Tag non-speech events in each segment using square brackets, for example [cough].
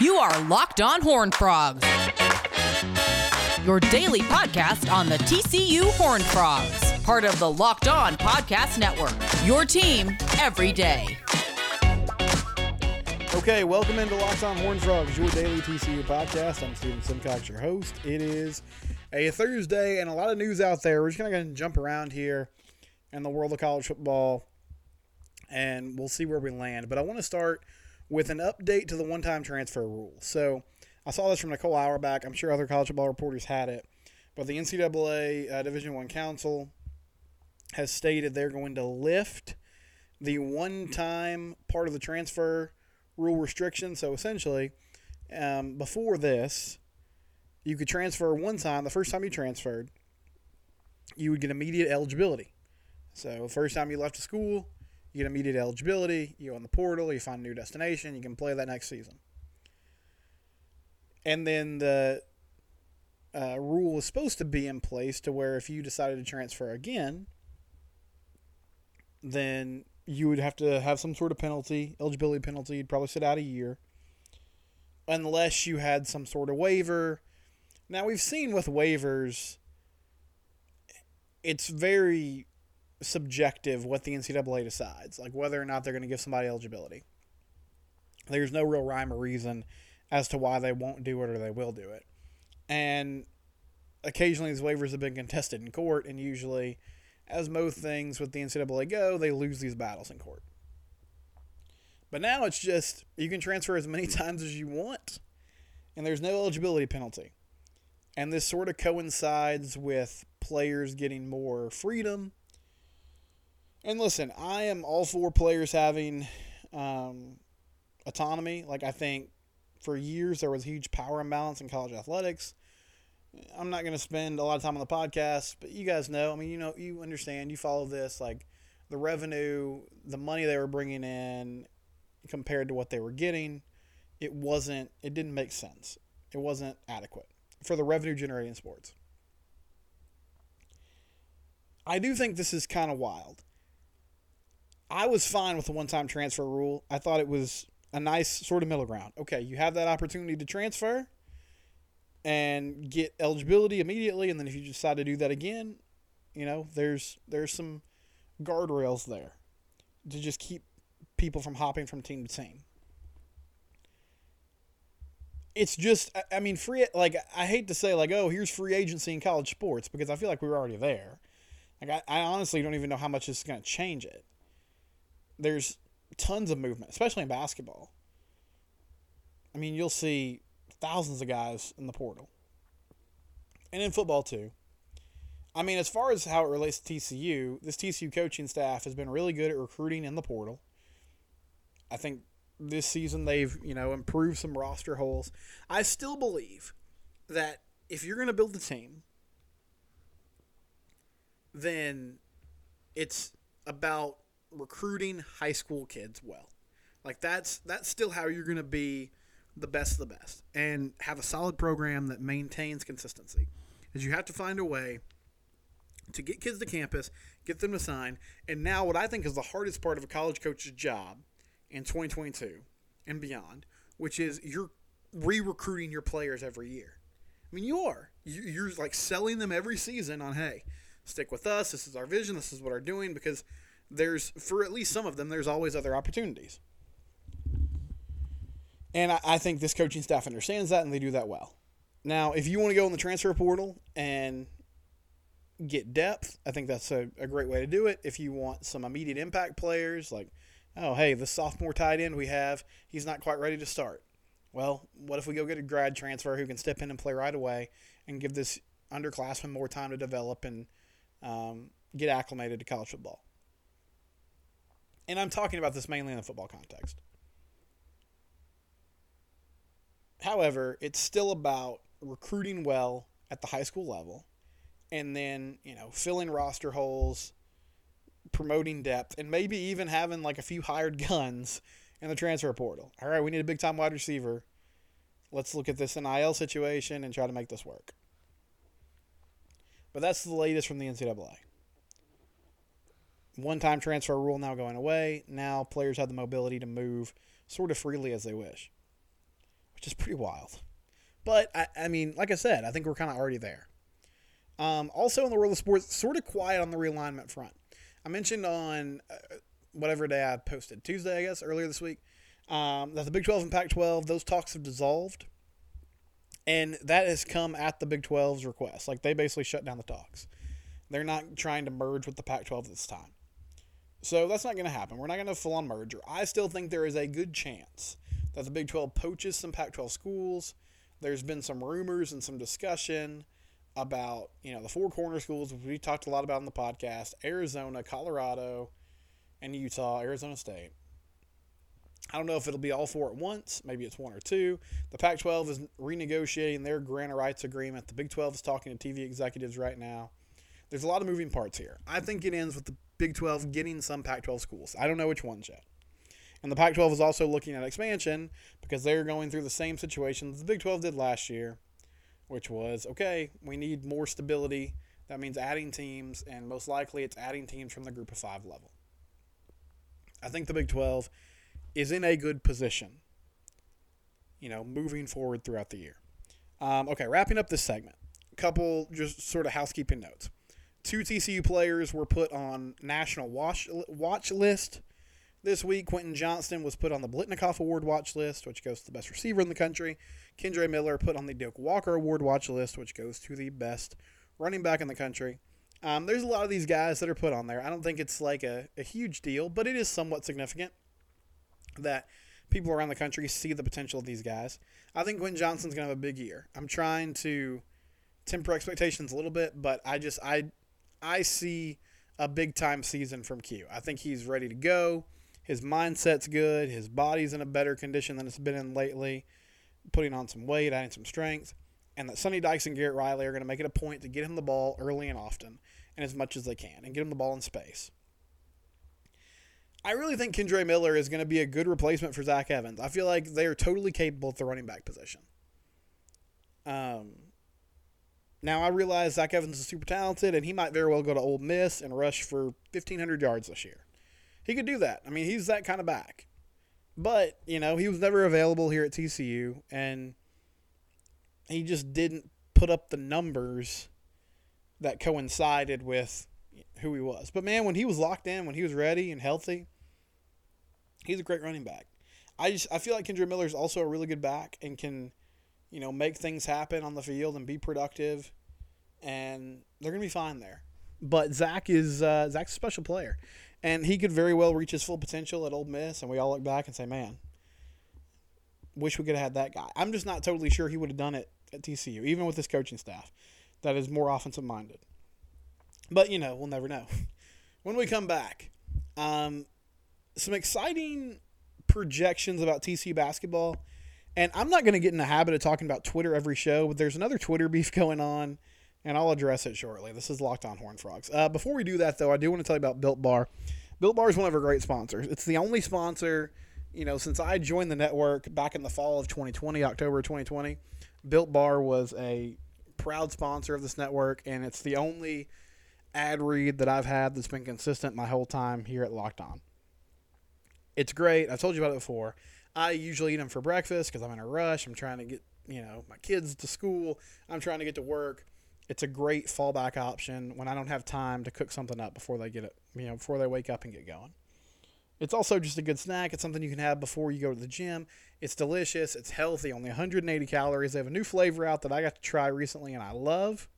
You are Locked On Horn Frogs, your daily podcast on the TCU Horn Frogs, part of the Locked On Podcast Network. Your team every day. Okay, welcome into Locked On Horn Frogs, your daily TCU podcast. I'm Steven Simcox, your host. It is a Thursday and a lot of news out there. We're just going to jump around here in the world of college football and we'll see where we land. But I want to start with an update to the one time transfer rule. So I saw this from Nicole Auerbach. I'm sure other college football reporters had it. But the NCAA uh, Division One Council has stated they're going to lift the one time part of the transfer rule restriction. So essentially, um, before this, you could transfer one time. The first time you transferred, you would get immediate eligibility. So, first time you left a school, you get immediate eligibility. You go on the portal. You find a new destination. You can play that next season. And then the uh, rule is supposed to be in place to where if you decided to transfer again, then you would have to have some sort of penalty, eligibility penalty. You'd probably sit out a year, unless you had some sort of waiver. Now we've seen with waivers, it's very subjective what the NCAA decides, like whether or not they're going to give somebody eligibility. There's no real rhyme or reason as to why they won't do it or they will do it. And occasionally these waivers have been contested in court, and usually, as most things with the NCAA go, they lose these battles in court. But now it's just you can transfer as many [laughs] times as you want, and there's no eligibility penalty. And this sort of coincides with players getting more freedom and listen, I am all for players having um, autonomy. Like, I think for years there was a huge power imbalance in college athletics. I'm not going to spend a lot of time on the podcast, but you guys know. I mean, you know, you understand, you follow this. Like, the revenue, the money they were bringing in compared to what they were getting, it wasn't, it didn't make sense. It wasn't adequate for the revenue generating sports. I do think this is kind of wild. I was fine with the one time transfer rule. I thought it was a nice sort of middle ground. Okay, you have that opportunity to transfer and get eligibility immediately, and then if you decide to do that again, you know, there's there's some guardrails there to just keep people from hopping from team to team. It's just, I mean, free. Like I hate to say, like, oh, here's free agency in college sports because I feel like we were already there. Like I, I honestly don't even know how much this is going to change it there's tons of movement, especially in basketball. I mean, you'll see thousands of guys in the portal. And in football, too. I mean, as far as how it relates to TCU, this TCU coaching staff has been really good at recruiting in the portal. I think this season they've, you know, improved some roster holes. I still believe that if you're going to build a team, then it's about recruiting high school kids well. Like that's that's still how you're going to be the best of the best and have a solid program that maintains consistency. Is you have to find a way to get kids to campus, get them to sign, and now what I think is the hardest part of a college coach's job in 2022 and beyond, which is you're re-recruiting your players every year. I mean, you are. You're like selling them every season on, hey, stick with us. This is our vision. This is what we're doing because – there's for at least some of them, there's always other opportunities. And I, I think this coaching staff understands that and they do that well. Now, if you want to go in the transfer portal and get depth, I think that's a, a great way to do it. If you want some immediate impact players, like, oh, hey, the sophomore tight end we have, he's not quite ready to start. Well, what if we go get a grad transfer who can step in and play right away and give this underclassman more time to develop and um, get acclimated to college football? And I'm talking about this mainly in the football context. However, it's still about recruiting well at the high school level and then, you know, filling roster holes, promoting depth, and maybe even having like a few hired guns in the transfer portal. All right, we need a big time wide receiver. Let's look at this NIL situation and try to make this work. But that's the latest from the NCAA. One time transfer rule now going away. Now players have the mobility to move sort of freely as they wish, which is pretty wild. But, I, I mean, like I said, I think we're kind of already there. Um, also, in the world of sports, sort of quiet on the realignment front. I mentioned on uh, whatever day I posted, Tuesday, I guess, earlier this week, um, that the Big 12 and Pac 12, those talks have dissolved. And that has come at the Big 12's request. Like, they basically shut down the talks. They're not trying to merge with the Pac 12 this time. So that's not going to happen. We're not going to full on merger. I still think there is a good chance that the Big 12 poaches some Pac 12 schools. There's been some rumors and some discussion about, you know, the four corner schools, we talked a lot about in the podcast Arizona, Colorado, and Utah, Arizona State. I don't know if it'll be all four at once. Maybe it's one or two. The Pac 12 is renegotiating their grant of rights agreement. The Big 12 is talking to TV executives right now. There's a lot of moving parts here. I think it ends with the Big 12 getting some Pac 12 schools. I don't know which ones yet. And the Pac 12 is also looking at expansion because they're going through the same situation the Big 12 did last year, which was okay, we need more stability. That means adding teams, and most likely it's adding teams from the group of five level. I think the Big 12 is in a good position, you know, moving forward throughout the year. Um, okay, wrapping up this segment, a couple just sort of housekeeping notes. Two TCU players were put on national watch watch list this week. Quentin Johnston was put on the Biletnikoff Award watch list, which goes to the best receiver in the country. Kendre Miller put on the Doak Walker Award watch list, which goes to the best running back in the country. Um, there's a lot of these guys that are put on there. I don't think it's like a, a huge deal, but it is somewhat significant that people around the country see the potential of these guys. I think Quentin Johnston's going to have a big year. I'm trying to temper expectations a little bit, but I just I I see a big time season from Q. I think he's ready to go. His mindset's good. His body's in a better condition than it's been in lately. Putting on some weight, adding some strength, and that Sonny Dykes and Garrett Riley are going to make it a point to get him the ball early and often, and as much as they can, and get him the ball in space. I really think Kendre Miller is going to be a good replacement for Zach Evans. I feel like they are totally capable at the running back position. Um, now I realize Zach Evans is super talented, and he might very well go to Ole Miss and rush for 1,500 yards this year. He could do that. I mean, he's that kind of back. But you know, he was never available here at TCU, and he just didn't put up the numbers that coincided with who he was. But man, when he was locked in, when he was ready and healthy, he's a great running back. I just I feel like Kendre Miller is also a really good back and can you know, make things happen on the field and be productive, and they're gonna be fine there. But Zach is uh, Zach's a special player, and he could very well reach his full potential at Ole Miss, and we all look back and say, man, wish we could have had that guy. I'm just not totally sure he would have done it at TCU, even with this coaching staff that is more offensive minded. But you know, we'll never know. [laughs] when we come back, um, some exciting projections about TCU basketball and I'm not going to get in the habit of talking about Twitter every show, but there's another Twitter [laughs] beef going on, and I'll address it shortly. This is Locked On Horn Frogs. Uh, before we do that, though, I do want to tell you about Built Bar. Built Bar is one of our great sponsors. It's the only sponsor, you know, since I joined the network back in the fall of 2020, October 2020. Built Bar was a proud sponsor of this network, and it's the only ad read that I've had that's been consistent my whole time here at Locked On. It's great. I've told you about it before. I usually eat them for breakfast because I'm in a rush. I'm trying to get you know my kids to school. I'm trying to get to work. It's a great fallback option when I don't have time to cook something up before they get it, you know, before they wake up and get going. It's also just a good snack. It's something you can have before you go to the gym. It's delicious. It's healthy. Only 180 calories. They have a new flavor out that I got to try recently and I love.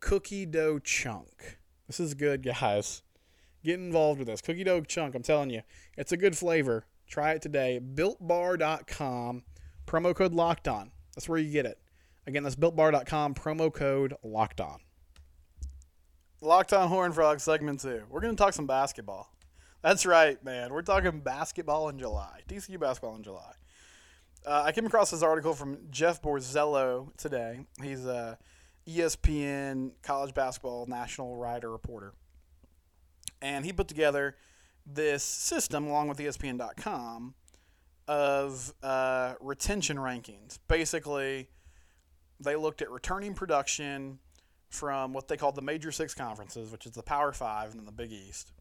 Cookie dough chunk. This is good, guys. Get involved with this. Cookie dough chunk. I'm telling you, it's a good flavor. Try it today. BuiltBar.com, promo code locked on. That's where you get it. Again, that's BuiltBar.com, promo code locked on. Locked on Horn Frog segment two. We're going to talk some basketball. That's right, man. We're talking basketball in July. TCU basketball in July. Uh, I came across this article from Jeff Borzello today. He's a ESPN college basketball national writer reporter. And he put together this system, along with ESPN.com, of uh, retention rankings. Basically, they looked at returning production, from what they called the Major Six conferences, which is the Power Five and the Big East,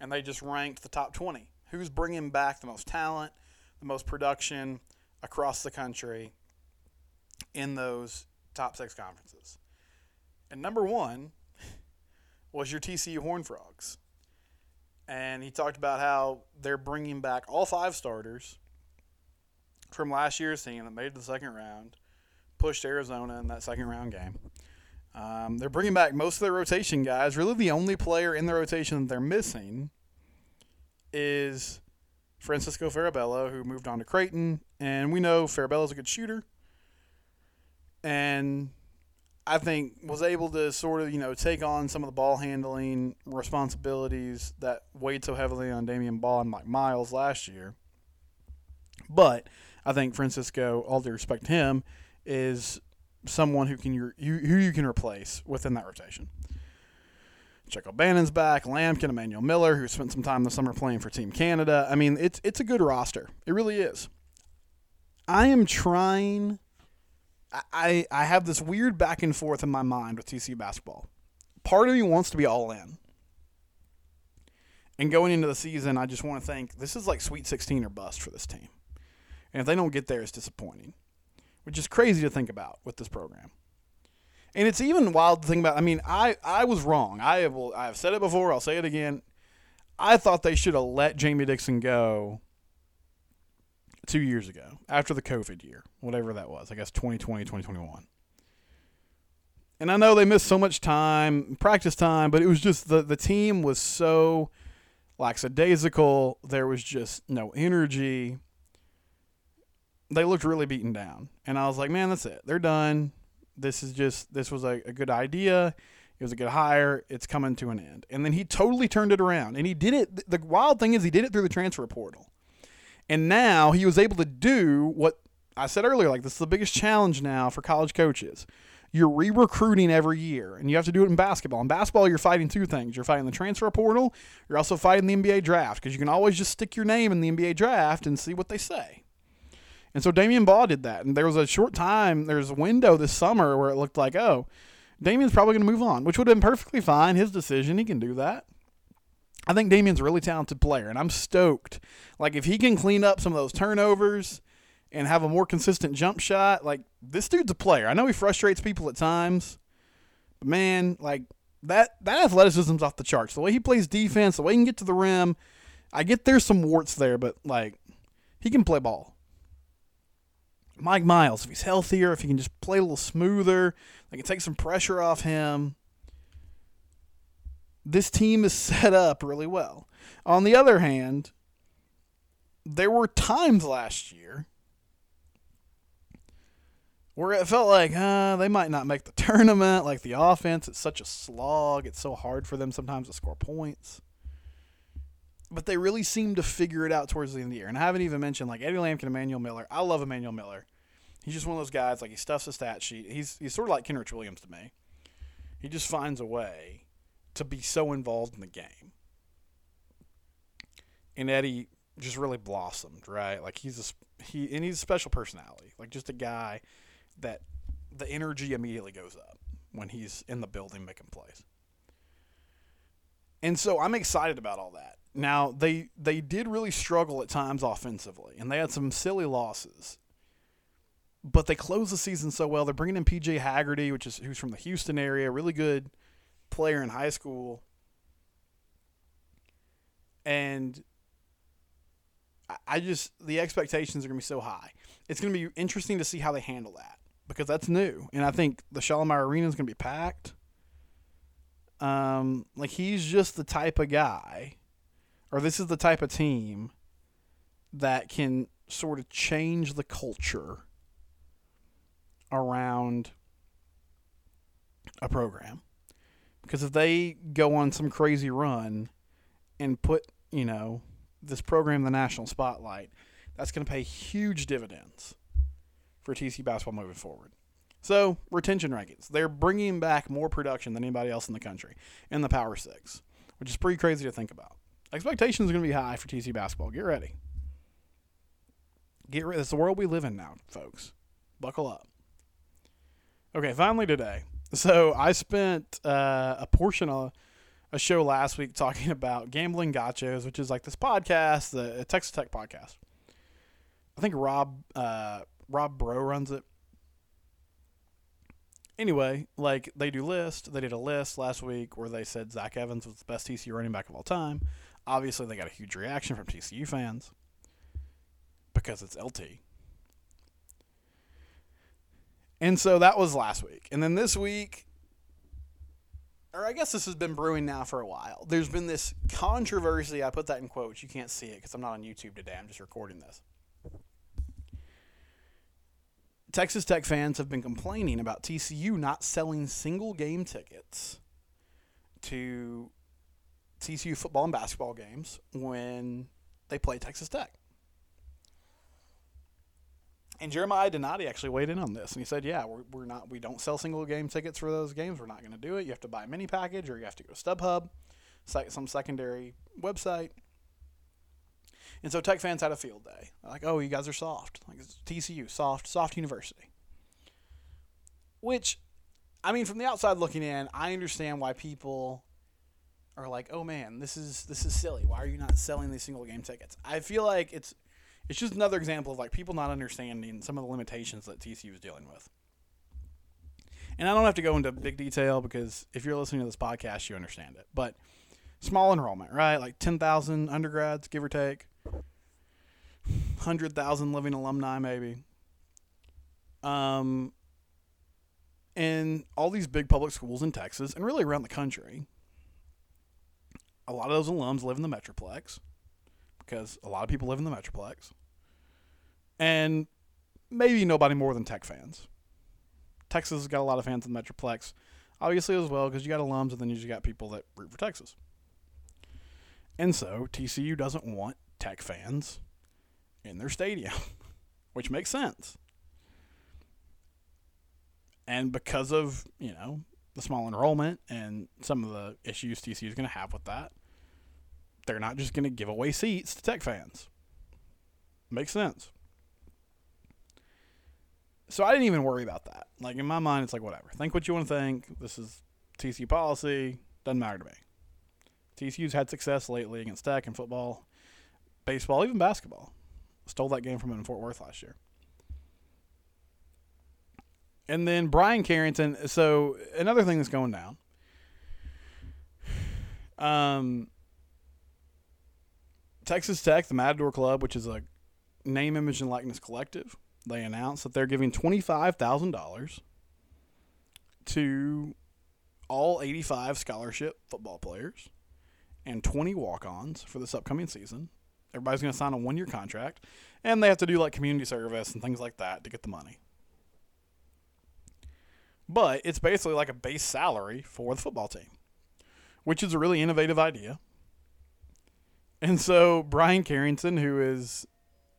and they just ranked the top 20. Who's bringing back the most talent, the most production across the country in those top six conferences? And number one was your TCU Horn Frogs. And he talked about how they're bringing back all five starters from last year's team that made the second round, pushed Arizona in that second round game. Um, they're bringing back most of their rotation guys. Really, the only player in the rotation that they're missing is Francisco Farabello, who moved on to Creighton. And we know Farabello's a good shooter. And I think was able to sort of, you know, take on some of the ball handling responsibilities that weighed so heavily on Damion Baugh and Mike Miles last year. But I think Francisco, all due respect to him, is someone who can you, who you can replace within that rotation. Chuck O'Bannon's back, Lampkin, Emmanuel Miller, who spent some time this summer playing for Team Canada. I mean, it's it's a good roster. It really is. I am trying. I I have this weird back and forth in my mind with TCU basketball. Part of me wants to be all in. And going into the season, I just want to think this is like Sweet 16 or bust for this team. And if they don't get there, it's disappointing, which is crazy to think about with this program. And it's even wild to think about. I mean, I, I was wrong. I have I have said it before. I'll say it again. I thought they should have let Jamie Dixon go two years ago after the COVID year, whatever that was. I guess 2020, 2021. And I know they missed so much time, practice time, but it was just the, the team was so lackadaisical. There was just no energy. They looked really beaten down. And I was like, man, that's it. They're done this is just this was a, a good idea. It was a good hire. It's coming to an end. And then he totally turned it around. And he did it. The wild thing is, he did it through the transfer portal. And now he was able to do what I said earlier like, this is the biggest challenge now for college coaches. You're re recruiting every year, and you have to do it in basketball. In basketball, you're fighting two things you're fighting the transfer portal, you're also fighting the NBA draft, because you can always just stick your name in the NBA draft and see what they say. And so Damion Baugh did that. And there was a short time, there was a window this summer where it looked like, oh, Damion's probably going to move on, which would have been perfectly fine. His decision. He can do that. I think Damion's a really talented player, and I'm stoked. Like, if he can clean up some of those turnovers and have a more consistent jump shot, like, this dude's a player. I know he frustrates people at times, but man, like, that, that athleticism's off the charts. The way he plays defense, the way he can get to the rim, I get there's some warts there, but, like, he can play ball. Mike Miles, if he's healthier, if he can just play a little smoother, they can take some pressure off him. This team is [laughs] set up really well. On the other hand, there were times last year where it felt like uh, they might not make the [laughs] tournament. Like the offense, it's such a slog. It's so hard for them sometimes to score points. But they really seem to figure it out towards the end of the year. And I haven't even mentioned like Eddie Lampkin, Emmanuel Miller. I love Emmanuel Miller. He's just one of those guys like he stuffs a stat sheet. He's he's sort of like Kenrich Williams to me. He just finds a way to be so involved in the game. And Eddie just really blossomed, right? Like he's a he and he's a special personality, like just a guy that the energy immediately goes up when he's in the building making plays. And so I'm excited about all that. Now they they did really struggle at times offensively, and they had some silly losses but they closed the season so well. They're bringing in PJ Haggerty, which is who's from the Houston area, really good player in high school. And I just the expectations are to be so high. It's to be interesting to see how they handle that because that's new, and I think the Schollmaier Arena is to be packed. Um, like he's just the type of guy, or this is the type of team that can sort of change the culture around a program. Because if they go on some crazy run and put, you know, this program in the national spotlight, that's going to pay huge dividends for TC basketball moving forward. So, retention rankings. They're bringing back more production than anybody else in the country in the Power Six, which is pretty crazy to think about. Expectations are going to be high for TC basketball. Get ready. Get ready. It's the world we live in now, folks. Buckle up. Okay, finally today, So I spent uh, a portion of a show last week talking about gambling gotchas, which is like this podcast, the Texas Tech podcast. I think Rob uh, Rob Bro runs it. Anyway, like they do list. They did a list last week where they said Zach Evans was the best TCU running back of all time. Obviously, they got a huge reaction from TCU fans because it's LT. And so that was last week. And then this week, or I guess this has been brewing now for a while. There's been this controversy. I put that in quotes. You can't see it because I'm not on YouTube today. I'm just recording this. Texas Tech fans have been complaining about TCU not selling single game tickets to TCU football and basketball games when they play Texas Tech. And Jeremiah Donati actually weighed in on this, and he said, "Yeah, we're, we're not. We don't sell single game tickets for those games. We're not going to do it. You have to buy a mini package, or you have to go to StubHub, some secondary website." And so Tech fans had a field day. Like, "Oh, you guys are soft. Like TCU, soft, soft university." Which, I mean, from the outside looking in, I understand why people are like, "Oh man, this is this is silly. Why are you not selling these single game tickets?" I feel like it's it's just another example of like people not understanding some of the limitations that TCU is dealing with. And I don't have to go into big detail because if you're listening to this podcast, you understand it. But small enrollment, right? Like 10,000 undergrads, give or take. 100,000 living alumni, maybe. Um, and all these big public schools in Texas and really around the country. A lot of those alums live in the Metroplex because a lot of people live in the Metroplex. And maybe nobody more than Tech fans. Texas has got a lot of fans in the Metroplex, obviously, as well, because you got alums and then you just got people that root for Texas. And so TCU doesn't want Tech fans in their stadium, [laughs] which makes sense. And because of, you know, the small enrollment and some of the issues TCU is going to have with that, they're not just going to give away seats to Tech fans. Makes sense. So I didn't even worry about that. Like in my mind, it's like whatever. Think what you want to think. This is TCU policy. Doesn't matter to me. TCU's had success lately against Tech in football, baseball, even basketball. Stole that game from them in Fort Worth last year. And then Bryan Carrington. So another thing that's going down. Um, Texas Tech, the Matador Club, which is a name, image, and likeness collective, they announced that they're giving $25,000 to all 85 scholarship football players and 20 walk ons for this upcoming season. Everybody's going to sign a one year contract, and they have to do like community service and things like that to get the money. But it's basically like a base salary for the football team, which is a really innovative idea. And so Bryan Carrington, who is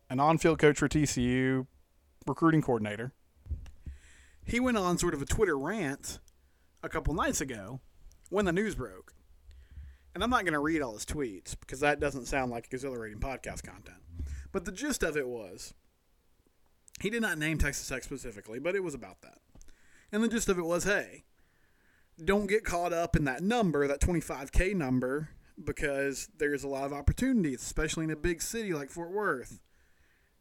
an on-field coach for TCU, recruiting coordinator, he went on sort of a Twitter rant a couple nights ago when the news broke. And I'm not going to read all his tweets because that doesn't sound like exhilarating podcast content. But the gist of it was he did not name Texas Tech specifically, but it was about that. And the gist of it was hey, don't get caught up in that number, that 25K number, because there's a lot of opportunities, especially in a big city like Fort Worth.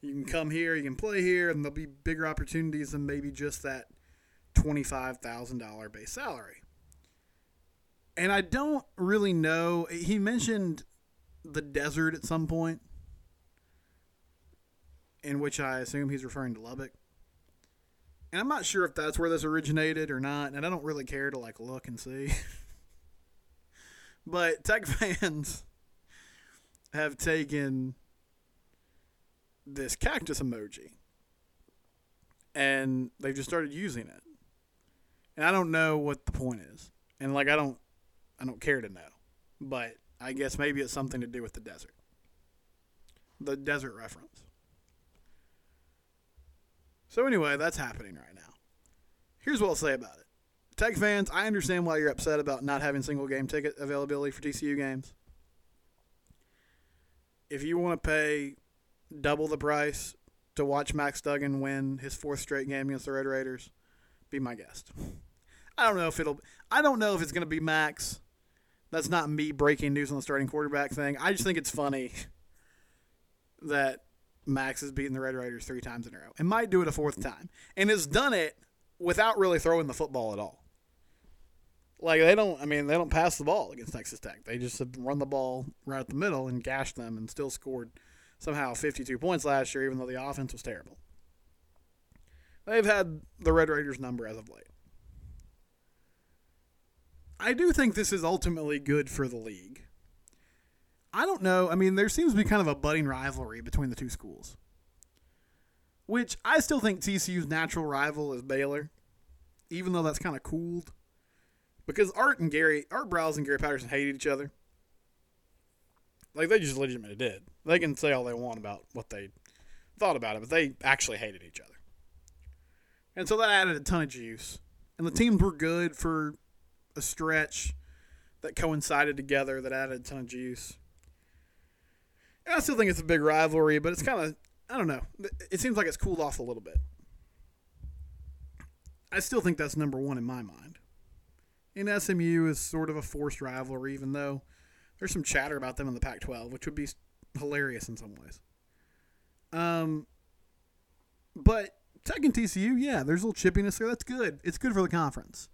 You can come here, you can play here, and there'll be bigger opportunities than maybe just that $25,000 base salary. And I don't really know. He mentioned the desert at some point, in which I assume he's referring to Lubbock. And I'm not sure if that's where this originated or not, and I don't really care to like look and see. [laughs] But Tech [laughs] fans have taken this cactus emoji and they've just started using it. And I don't know what the point is. And like I don't I don't care to know. But I guess maybe it's something to do with the desert. The desert reference. So anyway, that's happening right now. Here's what I'll say about it. Tech fans, I understand why you're upset about not having single game ticket availability for TCU games. If you want to pay double the price to watch Max Duggan win his fourth straight game against the Red Raiders, be my guest. I don't know if it'll. I don't know if it's going to be Max. That's not me breaking news on the starting quarterback thing. I just think it's funny that Max has beaten the Red Raiders three times in a row and might do it a fourth time, and has done it without really throwing the football at all. Like they don't. I mean, they don't pass the ball against Texas Tech. They just run the ball right at the middle and gashed them, and still scored somehow 52 points last year, even though the offense was terrible. They've had the Red Raiders number as of late. I do think this is ultimately good for the league. I don't know. I mean, there seems to be kind of a budding rivalry between the two schools, which I still think TCU's natural rival is Baylor, even though that's kind of cooled. Because Art and Gary, Art Briles and Gary Patterson hated each other. Like they just legitimately did. They can say all they want about what they thought about it, but they actually hated each other. And so that added a ton of juice. And the teams were good for a stretch that coincided together that added a ton of juice. And I still think it's a big rivalry, but it's kind of, I don't know. It seems like it's cooled off a little bit. I still think that's number one in my mind. And SMU is sort of a forced rivalry, even though there's some chatter about them in the Pac 12, which would be hilarious in some ways. Um, but Tech and TCU, yeah, there's a little chippiness there. That's good. It's good for the conference.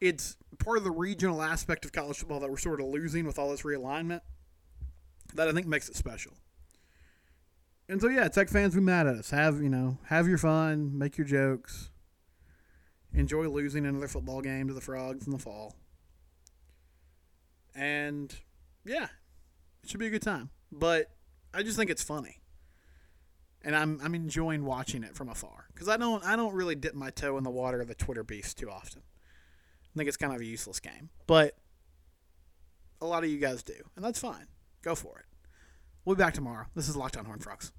It's part of the regional aspect of college football that we're sort of losing with all this realignment that I think makes it special. And so yeah, Tech fans be mad at us. Have you know, have your fun, make your jokes, enjoy losing another football game to the frogs in the fall. And yeah, it should be a good time. But I just think it's funny. And I'm I'm enjoying watching it from afar. Because I don't I don't really dip my toe in the water of the Twitter beast too often. I think it's kind of a useless game. But a lot of you guys do, and that's fine. Go for it. We'll be back tomorrow. This is Locked On Horn Frogs.